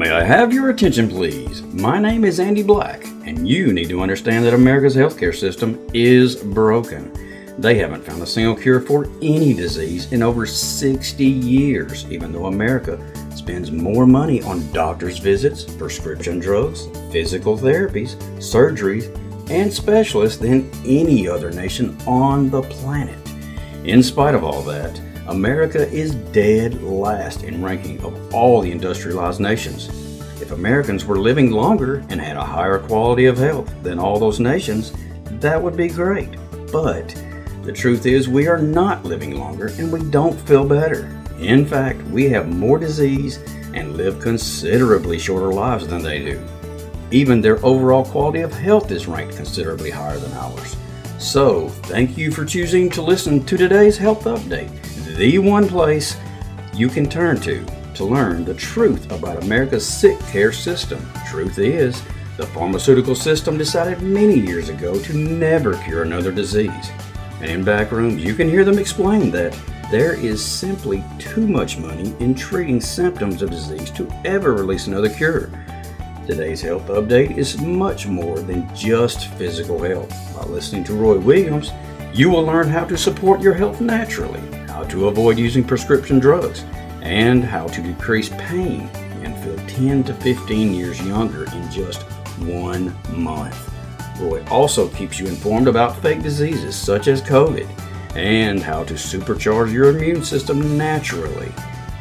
May I have your attention, please? My name is Andy Black, and you need to understand that America's healthcare system is broken. They haven't found a single cure for any disease in over 60 years, even though America spends more money on doctor's visits, prescription drugs, physical therapies, surgeries, and specialists than any other nation on the planet. In spite of all that, America is dead last in ranking of all the industrialized nations. If Americans were living longer and had a higher quality of health than all those nations, that would be great. But the truth is, we are not living longer and we don't feel better. In fact, we have more disease and live considerably shorter lives than they do. Even their overall quality of health is ranked considerably higher than ours. So, thank you for choosing to listen to today's health update, the one place you can turn to to learn the truth about America's sick care system. Truth is, the pharmaceutical system decided many years ago to never cure another disease. And in back rooms, you can hear them explain that there is simply too much money in treating symptoms of disease to ever release another cure. Today's health update is much more than just physical health. By listening to Roy Williams, you will learn how to support your health naturally, how to avoid using prescription drugs, and how to decrease pain and feel 10 to 15 years younger in just one month. Roy also keeps you informed about fake diseases such as COVID and how to supercharge your immune system naturally.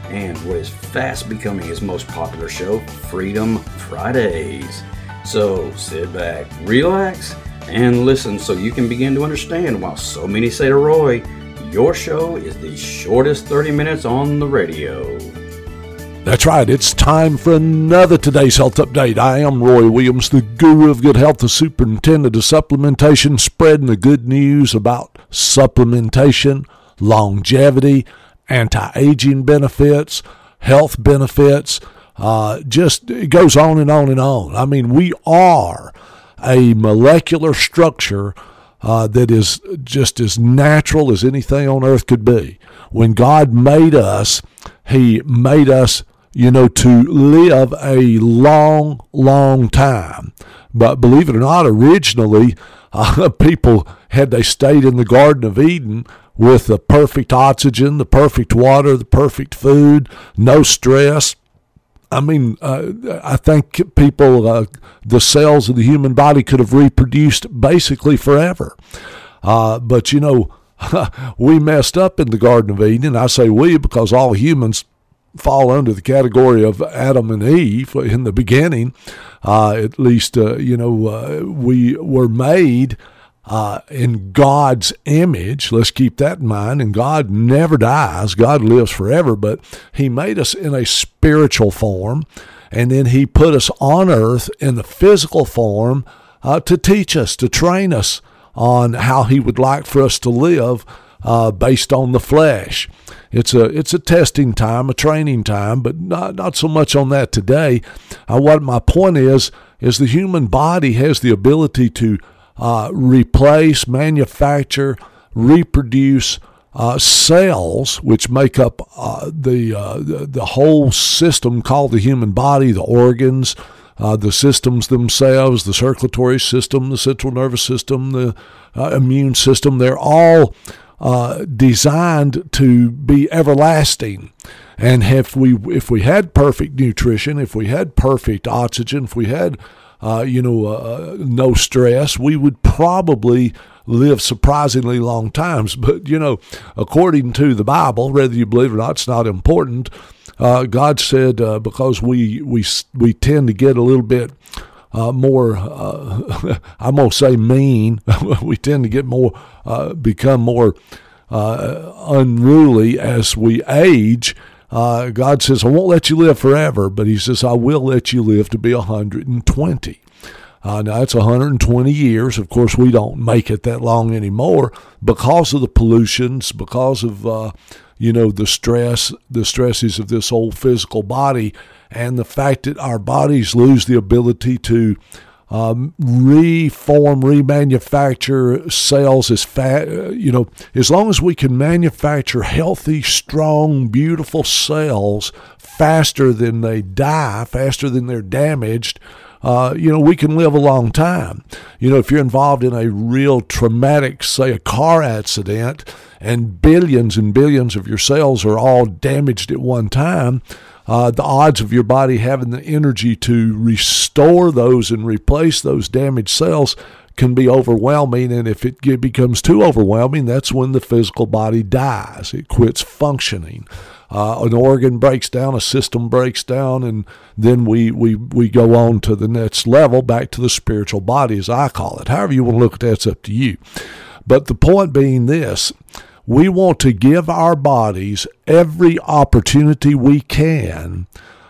And what is fast becoming his most popular show, Freedom Fridays. So sit back, relax, and listen so you can begin to understand why so many say to Roy, your show is the shortest 30 minutes on the radio. That's right. It's time for another today's health update. I am Roy Williams, the guru of good health, the superintendent of supplementation, spreading the good news about supplementation, longevity, anti aging benefits, health benefits. Uh, just it goes on and on and on. I mean, we are a molecular structure uh, that is just as natural as anything on earth could be. When God made us, He made us you know, to live a long, long time. But believe it or not, originally, uh, people, had they stayed in the Garden of Eden with the perfect oxygen, the perfect water, the perfect food, no stress, I mean, uh, I think people, uh, the cells of the human body could have reproduced basically forever. Uh, but, you know, we messed up in the Garden of Eden. I say we because all humans fall under the category of Adam and Eve in the beginning. Uh, at least, uh, you know, uh, we were made uh, in God's image. Let's keep that in mind. And God never dies, God lives forever, but He made us in a spiritual form. And then He put us on earth in the physical form uh, to teach us, to train us on how He would like for us to live uh, based on the flesh. It's a it's a testing time, a training time, but not not so much on that today. Uh, what my point is is the human body has the ability to uh, replace, manufacture, reproduce uh, cells, which make up uh, the, uh, the, the whole system called the human body, the organs, uh, the systems themselves, the circulatory system, the central nervous system, the uh, immune system. They're all designed to be everlasting. And if we if we had perfect nutrition, if we had perfect oxygen, if we had uh, you know uh, no stress, we would probably live surprisingly long times. But you know, according to the Bible, whether you believe it or not, it's not important. Uh, God said uh, because we we we tend to get a little bit uh, more, uh, I'm going to say mean. we tend to get more, uh, become more uh, unruly as we age. Uh, God says, I won't let you live forever, but He says, I will let you live to be 120. Uh, now, that's 120 years. Of course, we don't make it that long anymore because of the pollutions, because of, you know, the stress, the stresses of this old physical body and the fact that our bodies lose the ability to um, reform, remanufacture cells as fat. Uh, you know, as long as we can manufacture healthy, strong, beautiful cells faster than they die, faster than they're damaged. Uh, you know, we can live a long time. You know, if you're involved in a real traumatic, say, a car accident, and billions and billions of your cells are all damaged at one time, uh, the odds of your body having the energy to restore those and replace those damaged cells can be overwhelming. And if it becomes too overwhelming, that's when the physical body dies. It quits functioning. Uh, an organ breaks down, a system breaks down, and then we, we, we go on to the next level, back to the spiritual body, as I call it. However, you want to look at that, it's up to you. But the point being this we want to give our bodies every opportunity we can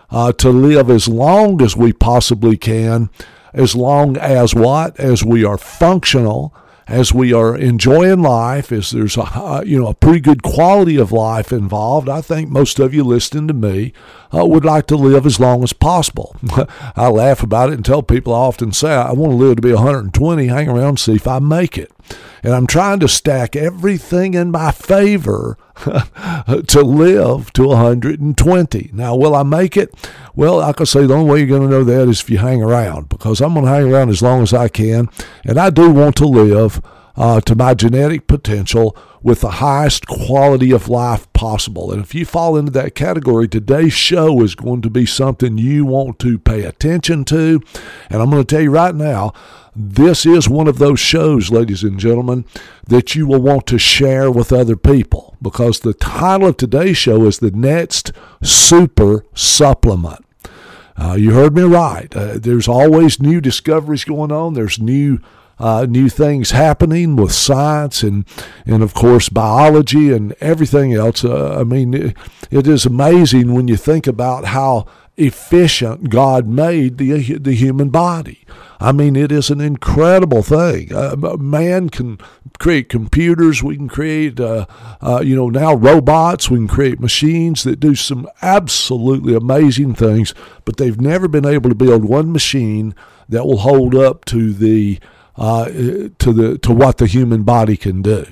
uh, to live as long as we possibly can, as long as what? As we are functional, as we are enjoying life, as there's a you know a pretty good quality of life involved. I think most of you listening to me uh, would like to live as long as possible. I laugh about it and tell people I often say I want to live to be 120, hang around and see if I make it and I'm trying to stack everything in my favor to live to 120. Now, will I make it? Well, I say, the only way you're going to know that is if you hang around, because I'm going to hang around as long as I can, and I do want to live uh, to my genetic potential with the highest quality of life possible. And if you fall into that category, today's show is going to be something you want to pay attention to. And I'm going to tell you right now, this is one of those shows, ladies and gentlemen, that you will want to share with other people because the title of today's show is The Next Super Supplement. Uh, you heard me right. Uh, there's always new discoveries going on. There's new uh, new things happening with science and and of course biology and everything else. Uh, I mean, it, it is amazing when you think about how efficient God made the the human body. I mean, it is an incredible thing. Uh, man can create computers. We can create, uh, uh, you know, now robots. We can create machines that do some absolutely amazing things. But they've never been able to build one machine that will hold up to the uh, to the to what the human body can do.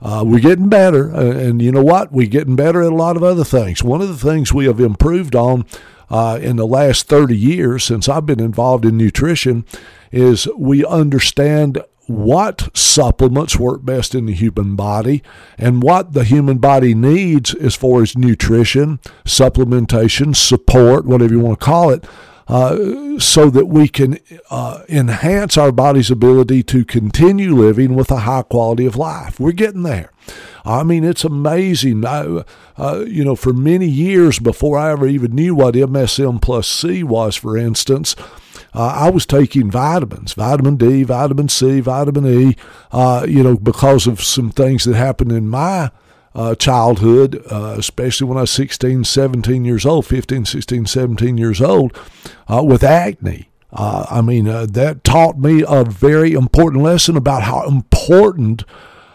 Uh, we're getting better, uh, and you know what? We're getting better at a lot of other things. One of the things we have improved on uh, in the last 30 years since I've been involved in nutrition is we understand what supplements work best in the human body and what the human body needs as far as nutrition, supplementation, support, whatever you want to call it, uh, so that we can uh, enhance our body's ability to continue living with a high quality of life. We're getting there. I mean, it's amazing. I, uh, you know, for many years before I ever even knew what MSM plus C was, for instance, uh, I was taking vitamins, vitamin D, vitamin C, vitamin E, uh, you know, because of some things that happened in my uh, childhood, uh, especially when I was 16, 17 years old, 15, 16, 17 years old, uh, with acne. Uh, I mean, that taught me a very important lesson about how important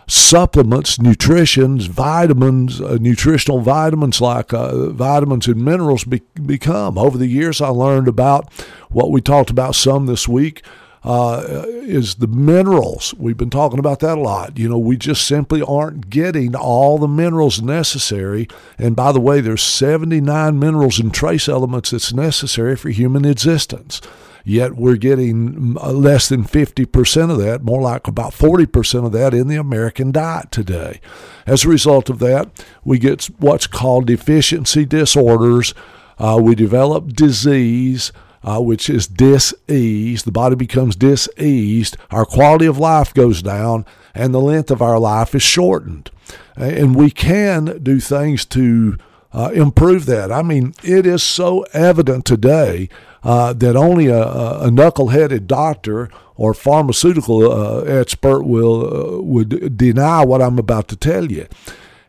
supplements, nutritions, vitamins, uh, nutritional vitamins like uh, vitamins and minerals be- become. Over the years, I learned about what we talked about some this week. Uh, is the minerals. We've been talking about that a lot. You know, we just simply aren't getting all the minerals necessary. And by the way, there's 79 minerals and trace elements that's necessary for human existence yet we're getting less than 50% of that, more like about 40% of that in the American diet today. As a result of that, we get what's called deficiency disorders. Uh, we develop disease. Uh, which is disease. The body becomes diseased. Our quality of life goes down, and the length of our life is shortened. And we can do things to uh, improve that. I mean, it is so evident today uh, that only a, a knuckle-headed doctor or pharmaceutical uh, expert will uh, would deny what I'm about to tell you,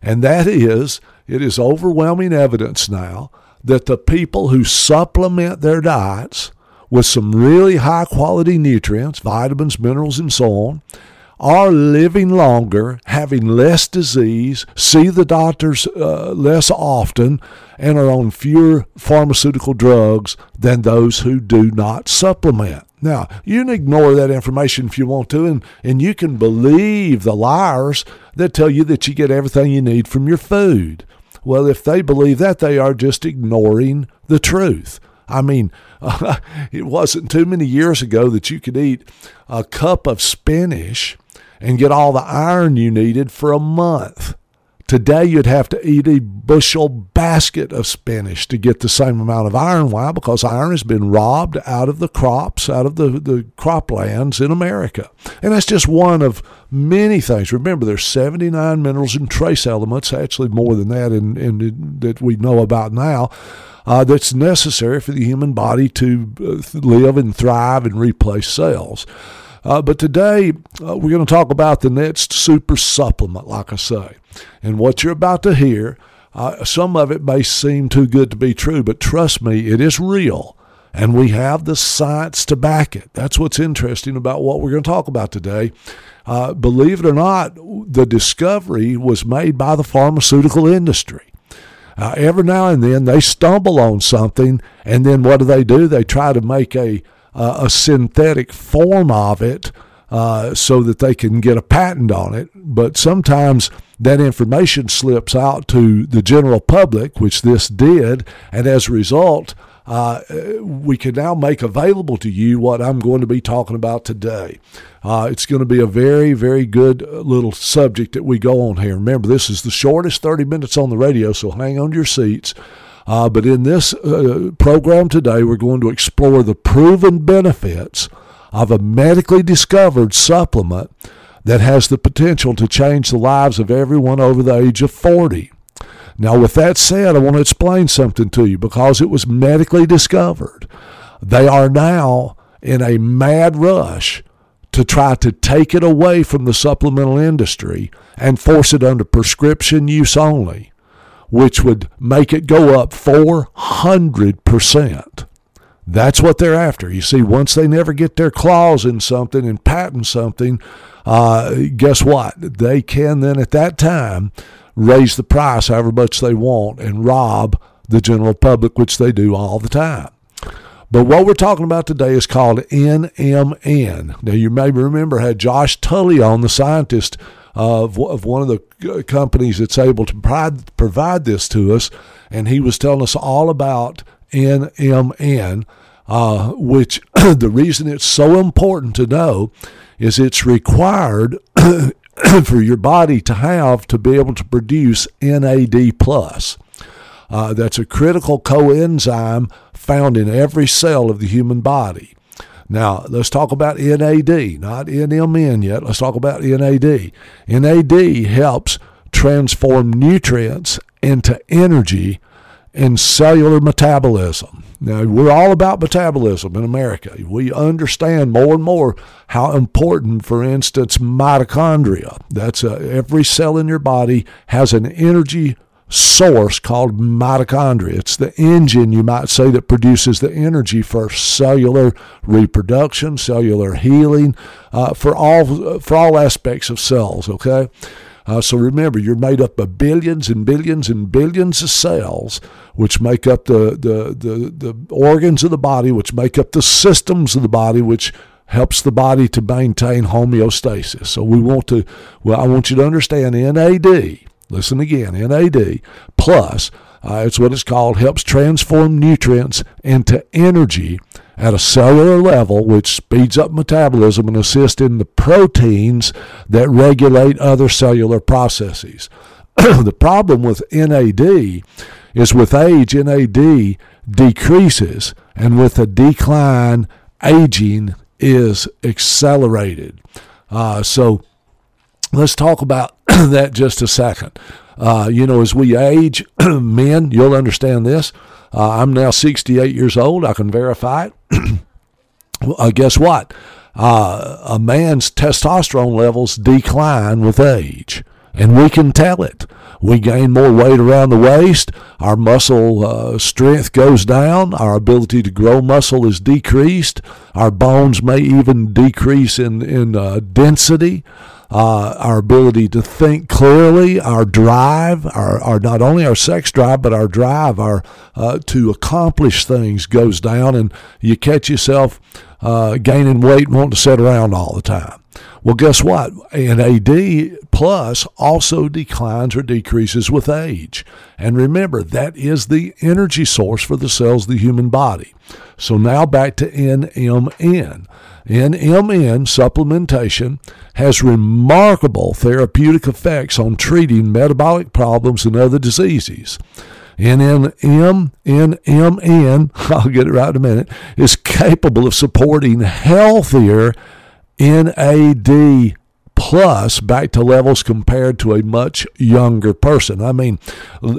and that is it is overwhelming evidence now that the people who supplement their diets with some really high quality nutrients, vitamins, minerals, and so on, are living longer, having less disease, see the doctors uh, less often, and are on fewer pharmaceutical drugs than those who do not supplement. Now, you can ignore that information if you want to, and, and you can believe the liars that tell you that you get everything you need from your food. Well, if they believe that, they are just ignoring the truth. I mean, uh, it wasn't too many years ago that you could eat a cup of spinach and get all the iron you needed for a month. Today, you'd have to eat a bushel basket of spinach to get the same amount of iron. Why? Because iron has been robbed out of the crops, out of the, the croplands in America. And that's just one of many things. Remember, there's 79 minerals and trace elements, actually more than that, in, in, that we know about now. Uh, that's necessary for the human body to uh, live and thrive and replace cells. Uh, but today, uh, we're going to talk about the next super supplement, like I say. And what you're about to hear, uh, some of it may seem too good to be true, but trust me, it is real. And we have the science to back it. That's what's interesting about what we're going to talk about today. Uh, believe it or not, the discovery was made by the pharmaceutical industry. Uh, every now and then they stumble on something, and then what do they do? They try to make a uh, a synthetic form of it uh, so that they can get a patent on it. But sometimes that information slips out to the general public, which this did, and as a result, uh, we can now make available to you what I'm going to be talking about today. Uh, it's going to be a very, very good little subject that we go on here. Remember, this is the shortest 30 minutes on the radio, so hang on to your seats. Uh, but in this uh, program today, we're going to explore the proven benefits of a medically discovered supplement that has the potential to change the lives of everyone over the age of 40. Now, with that said, I want to explain something to you because it was medically discovered. They are now in a mad rush to try to take it away from the supplemental industry and force it under prescription use only which would make it go up 400%. That's what they're after. You see, once they never get their claws in something and patent something, uh, guess what? They can then at that time raise the price however much they want and rob the general public, which they do all the time. But what we're talking about today is called NMN. Now, you may remember had Josh Tully on, the scientist of, of one of the companies that's able to provide, provide this to us. And he was telling us all about NMN, uh, which the reason it's so important to know is it's required for your body to have to be able to produce NAD plus. Uh, that's a critical coenzyme found in every cell of the human body. Now, let's talk about NAD, not NMN yet. Let's talk about NAD. NAD helps transform nutrients into energy in cellular metabolism. Now, we're all about metabolism in America. We understand more and more how important, for instance, mitochondria. That's a, every cell in your body has an energy source called mitochondria. It's the engine, you might say, that produces the energy for cellular reproduction, cellular healing, uh, for all for all aspects of cells. Okay. Uh, so remember, you're made up of billions and billions and billions of cells, which make up the, the, the, the organs of the body, which make up the systems of the body, which helps the body to maintain homeostasis. So we want to, well, I want you to understand NAD Listen again, NAD plus, uh, it's what it's called, helps transform nutrients into energy at a cellular level, which speeds up metabolism and assists in the proteins that regulate other cellular processes. the problem with NAD is with age, NAD decreases, and with a decline, aging is accelerated. Uh, so let's talk about that just a second. Uh, you know, as we age, men, you'll understand this. Uh, I'm now 68 years old. I can verify it. uh, guess what? Uh, a man's testosterone levels decline with age, and we can tell it. We gain more weight around the waist. Our muscle uh, strength goes down. Our ability to grow muscle is decreased. Our bones may even decrease in in uh, density. Uh, our ability to think clearly, our drive, our, our not only our sex drive, but our drive, our uh, to accomplish things goes down, and you catch yourself uh, gaining weight and wanting to sit around all the time. Well, guess what? NAD plus also declines or decreases with age. And remember, that is the energy source for the cells of the human body. So now back to NMN. NMN supplementation has remarkable therapeutic effects on treating metabolic problems and other diseases. NMN, NMN, I'll get it right in a minute, is capable of supporting healthier NAD plus back to levels compared to a much younger person. I mean,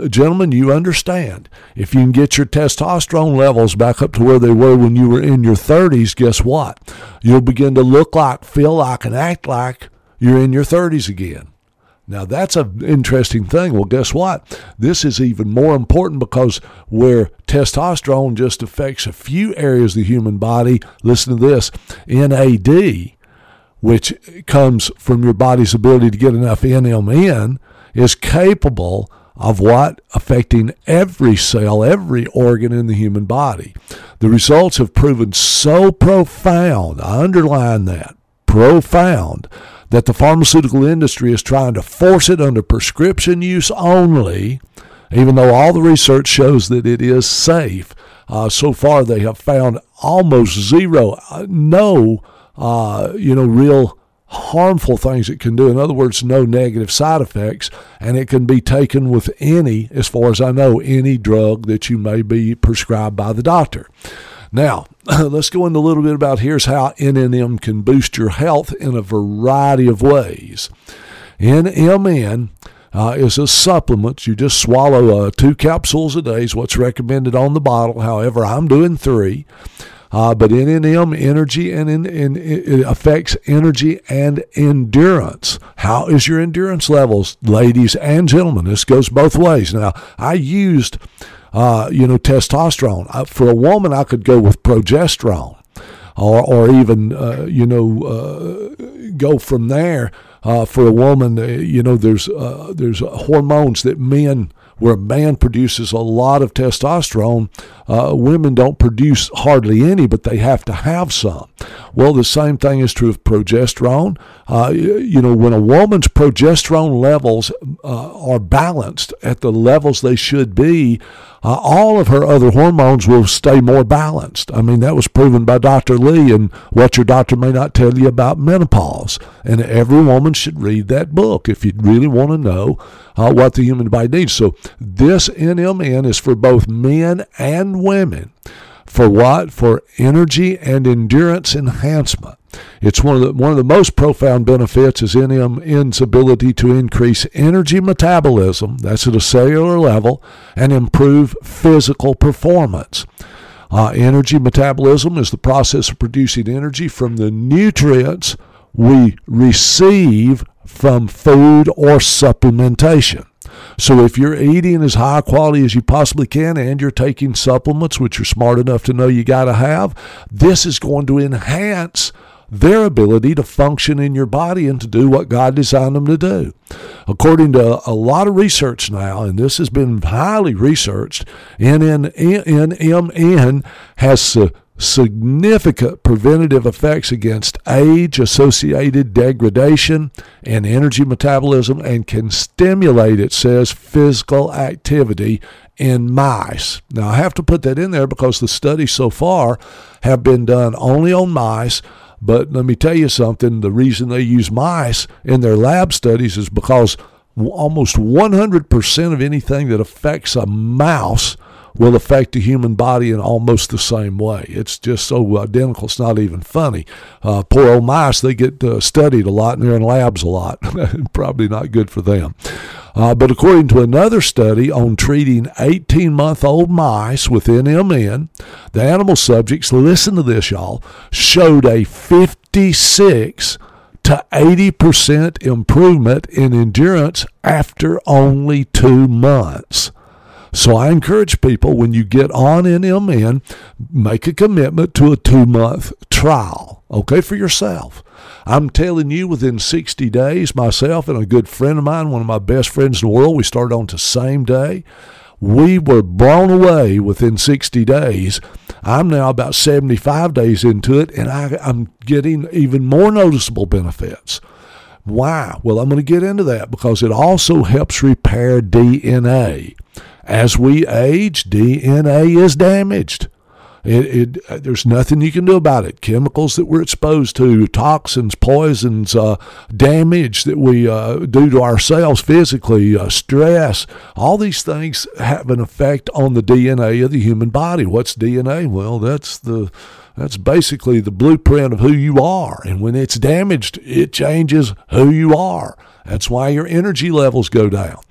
gentlemen, you understand. If you can get your testosterone levels back up to where they were when you were in your 30s, guess what? You'll begin to look like, feel like, and act like you're in your 30s again. Now, that's an interesting thing. Well, guess what? This is even more important because where testosterone just affects a few areas of the human body, listen to this NAD which comes from your body's ability to get enough NMN, is capable of what? Affecting every cell, every organ in the human body. The results have proven so profound, I underline that, profound, that the pharmaceutical industry is trying to force it under prescription use only, even though all the research shows that it is safe. Uh, so far, they have found almost zero, uh, no uh, you know, real harmful things it can do. In other words, no negative side effects, and it can be taken with any, as far as I know, any drug that you may be prescribed by the doctor. Now, let's go into a little bit about here's how NMN can boost your health in a variety of ways. NMN uh, is a supplement. You just swallow uh, two capsules a day is what's recommended on the bottle. However, I'm doing three. Uh, but NNM energy and in, in, it affects energy and endurance. How is your endurance levels, ladies and gentlemen? This goes both ways. Now, I used, uh, you know, testosterone. Uh, for a woman, I could go with progesterone, or or even, uh, you know, uh, go from there. Uh, for a woman, you know, there's there's hormones that men where a man produces a lot of testosterone, uh, women don't produce hardly any, but they have to have some. Well, the same thing is true of progesterone. Uh, you know, when a woman's progesterone levels uh, are balanced at the levels they should be, uh, all of her other hormones will stay more balanced. I mean, that was proven by Dr. Lee and what your doctor may not tell you about menopause. And every woman should read that book if you really want to know uh, what the human body needs. So this NMN is for both men and women. For what? For energy and endurance enhancement. It's one of the one of the most profound benefits is NMN's ability to increase energy metabolism, that's at a cellular level, and improve physical performance. Uh, energy metabolism is the process of producing energy from the nutrients we receive from food or supplementation. So if you're eating as high quality as you possibly can and you're taking supplements, which you're smart enough to know you got to have, this is going to enhance their ability to function in your body and to do what God designed them to do. According to a lot of research now, and this has been highly researched, NMN has significant preventative effects against age associated degradation and energy metabolism and can stimulate, it says, physical activity in mice. Now, I have to put that in there because the studies so far have been done only on mice. But let me tell you something the reason they use mice in their lab studies is because almost 100% of anything that affects a mouse will affect the human body in almost the same way. It's just so identical, it's not even funny. Uh, poor old mice, they get uh, studied a lot and they're in labs a lot. Probably not good for them. Uh, but according to another study on treating 18 month old mice with NMN, the animal subjects, listen to this, y'all, showed a 56 to 80% improvement in endurance after only two months. So I encourage people when you get on NMN, make a commitment to a two month trial. okay, for yourself. I'm telling you, within 60 days, myself and a good friend of mine, one of my best friends in the world, we started on the same day. We were blown away within 60 days. I'm now about 75 days into it, and I, I'm getting even more noticeable benefits. Why? Well, I'm going to get into that because it also helps repair DNA. As we age, DNA is damaged. It, it, uh, there's nothing you can do about it. Chemicals that we're exposed to, toxins, poisons, uh, damage that we uh, do to ourselves physically, uh, stress, all these things have an effect on the DNA of the human body. What's DNA? Well, that's the that's basically the blueprint of who you are. And when it's damaged, it changes who you are. That's why your energy levels go down.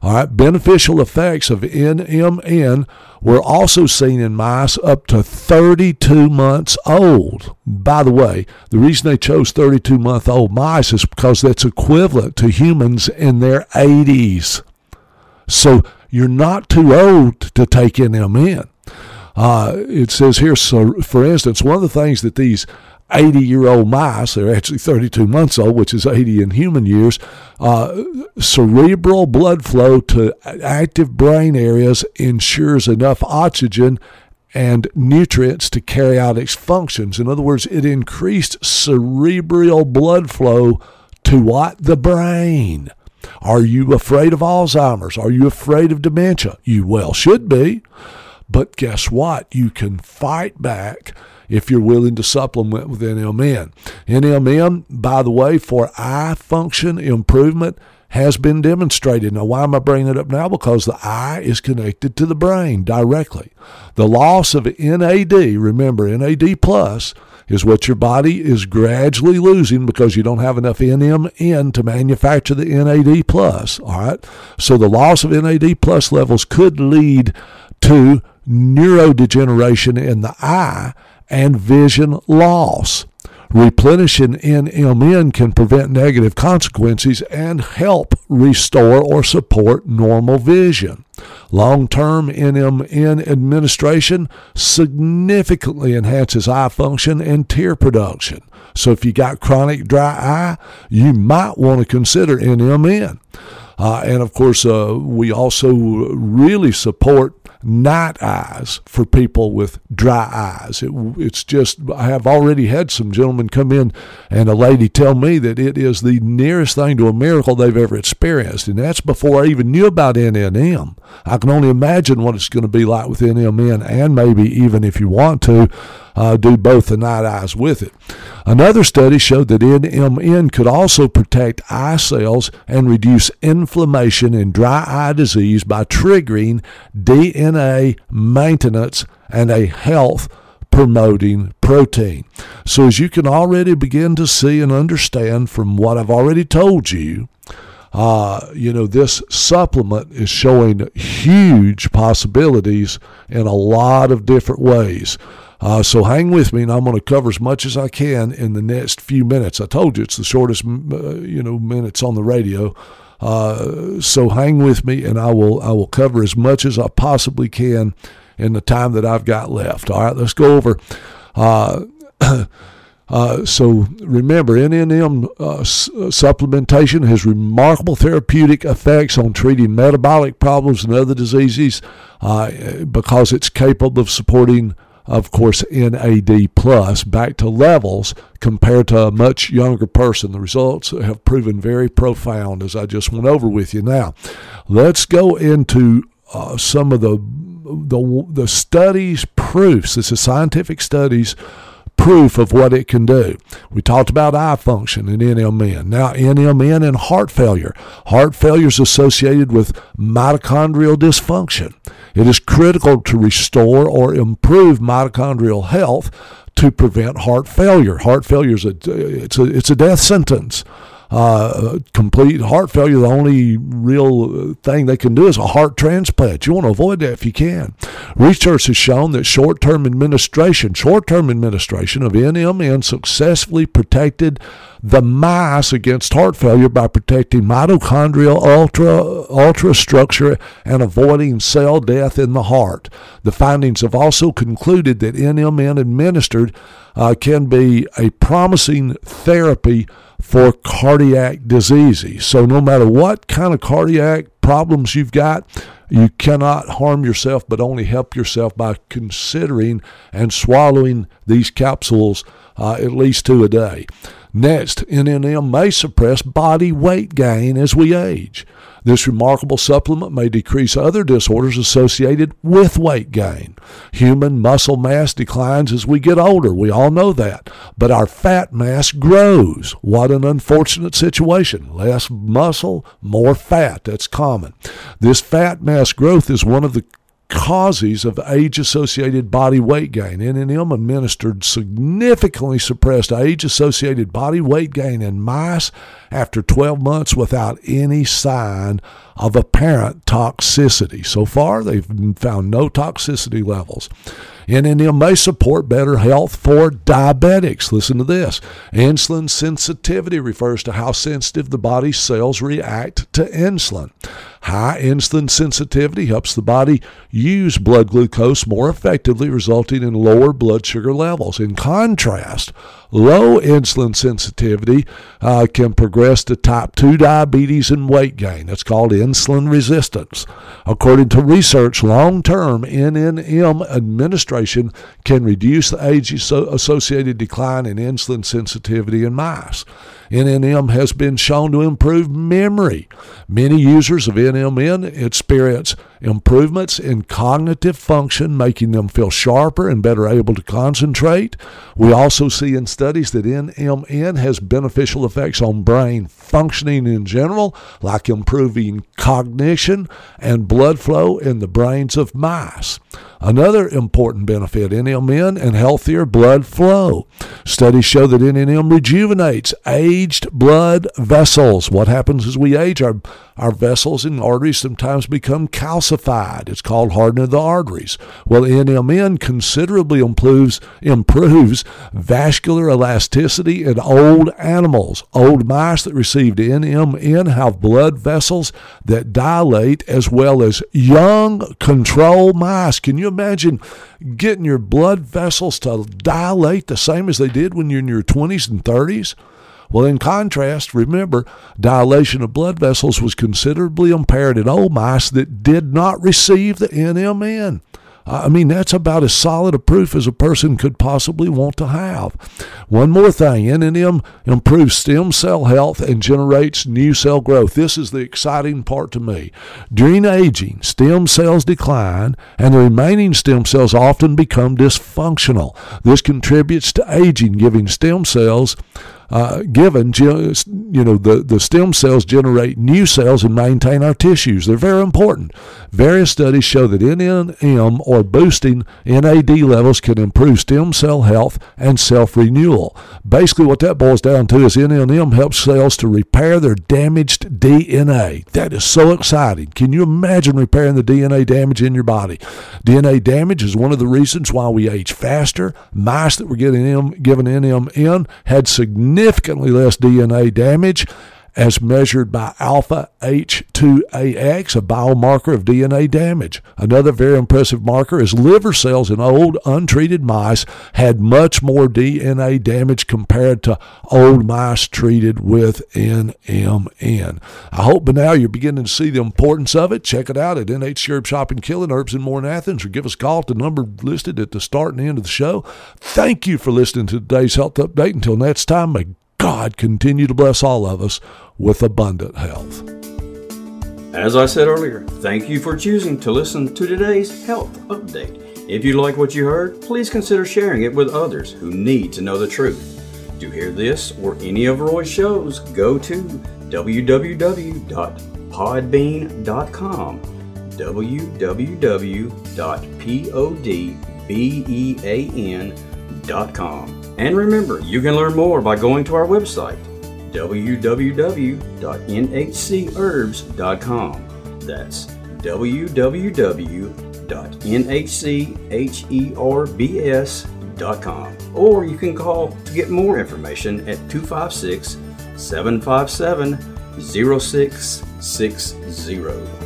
All right, beneficial effects of NMN were also seen in mice up to 32 months old. By the way, the reason they chose 32 month old mice is because that's equivalent to humans in their 80s. So you're not too old to take NMN. Uh, it says here, so for instance, one of the things that these 80 year old mice, they're actually 32 months old, which is 80 in human years, uh, cerebral blood flow to active brain areas ensures enough oxygen and nutrients to carry out its functions. In other words, it increased cerebral blood flow to what? The brain. Are you afraid of Alzheimer's? Are you afraid of dementia? You well should be. But guess what? You can fight back if you're willing to supplement with NMN. NMN, by the way, for eye function improvement has been demonstrated. Now, why am I bringing it up now? Because the eye is connected to the brain directly. The loss of NAD, remember, NAD plus is what your body is gradually losing because you don't have enough NMN to manufacture the NAD plus. All right. So the loss of NAD plus levels could lead to neurodegeneration in the eye and vision loss. Replenishing NMN can prevent negative consequences and help restore or support normal vision. Long term NMN administration significantly enhances eye function and tear production. So, if you got chronic dry eye, you might want to consider NMN. Uh, and of course, uh, we also really support night eyes for people with dry eyes. It, it's just, I have already had some gentlemen come in and a lady tell me that it is the nearest thing to a miracle they've ever experienced. And that's before I even knew about NMN. I can only imagine what it's going to be like with NMN and maybe even if you want to, uh, do both the night eyes with it. Another study showed that NMN could also protect eye cells and reduce inflammation in dry eye disease by triggering DNA maintenance and a health promoting protein. So, as you can already begin to see and understand from what I've already told you, uh, you know, this supplement is showing huge possibilities in a lot of different ways. Uh, so hang with me, and I'm going to cover as much as I can in the next few minutes. I told you it's the shortest, uh, you know, minutes on the radio. Uh, so hang with me, and I will I will cover as much as I possibly can in the time that I've got left. All right, let's go over. Uh, uh, so remember, NMN uh, s- supplementation has remarkable therapeutic effects on treating metabolic problems and other diseases uh, because it's capable of supporting of course, NAD plus back to levels compared to a much younger person. The results have proven very profound, as I just went over with you. Now, let's go into uh, some of the, the the studies proofs. This is scientific studies proof of what it can do. We talked about eye function and NMN. Now, NMN and heart failure. Heart failure is associated with mitochondrial dysfunction. It is critical to restore or improve mitochondrial health to prevent heart failure. Heart failure is a it's a it's a death sentence. Uh, complete heart failure, the only real thing they can do is a heart transplant. You want to avoid that if you can. Research has shown that short term administration, short term administration of NMN successfully protected the mice against heart failure by protecting mitochondrial ultra, ultrastructure and avoiding cell death in the heart. The findings have also concluded that NMN administered uh, can be a promising therapy for cardiac diseases. So, no matter what kind of cardiac problems you've got, you cannot harm yourself but only help yourself by considering and swallowing these capsules uh, at least two a day. Next, NMN may suppress body weight gain as we age. This remarkable supplement may decrease other disorders associated with weight gain. Human muscle mass declines as we get older. We all know that. But our fat mass grows. What an unfortunate situation. Less muscle, more fat. That's common. This fat mass growth is one of the causes of age associated body weight gain. NMN administered significantly suppressed age associated body weight gain in mice after 12 months without any sign of apparent toxicity. So far, they've found no toxicity levels. NMN may support better health for diabetics. Listen to this. Insulin sensitivity refers to how sensitive the body's cells react to insulin. High insulin sensitivity helps the body use blood glucose more effectively, resulting in lower blood sugar levels. In contrast, low insulin sensitivity uh, can progress to type 2 diabetes and weight gain. That's called insulin resistance. According to research, long term NNM administration can reduce the age associated decline in insulin sensitivity in mice. NNM has been shown to improve memory. Many users of NMN experience improvements in cognitive function, making them feel sharper and better able to concentrate. We also see in studies that NMN has beneficial effects on brain functioning in general, like improving cognition and blood flow in the brains of mice. Another important benefit NMN and healthier blood flow. Studies show that NMN rejuvenates aged blood vessels. What happens as we age? Our, our vessels and arteries sometimes become calcified. It's called hardening of the arteries. Well, NMN considerably improves, improves vascular elasticity in old animals. Old mice that received NMN have blood vessels that dilate as well as young control mice. Can you imagine getting your blood vessels to dilate the same as they did when you're in your 20s and 30s? Well, in contrast, remember, dilation of blood vessels was considerably impaired in old mice that did not receive the NMN. I mean, that's about as solid a proof as a person could possibly want to have. One more thing NMN improves stem cell health and generates new cell growth. This is the exciting part to me. During aging, stem cells decline, and the remaining stem cells often become dysfunctional. This contributes to aging, giving stem cells uh, given, you know, the, the stem cells generate new cells and maintain our tissues. They're very important. Various studies show that NMN or boosting NAD levels can improve stem cell health and self renewal. Basically, what that boils down to is NMN helps cells to repair their damaged DNA. That is so exciting. Can you imagine repairing the DNA damage in your body? DNA damage is one of the reasons why we age faster. Mice that were getting M, given NMN had significant significantly less DNA damage as measured by alpha H2AX, a biomarker of DNA damage. Another very impressive marker is liver cells in old untreated mice had much more DNA damage compared to old mice treated with NMN. I hope by now you're beginning to see the importance of it. Check it out at NH Herb Shop and Killing Herbs and More in Athens or give us a call at the number listed at the start and end of the show. Thank you for listening to today's health update. Until next time, God continue to bless all of us with abundant health. As I said earlier, thank you for choosing to listen to today's health update. If you like what you heard, please consider sharing it with others who need to know the truth. To hear this or any of Roy's shows, go to www.podbean.com www.podbean.com and remember, you can learn more by going to our website, www.nhcherbs.com. That's www.nhcherbs.com com, or you can call to get more information at 256 757 0660.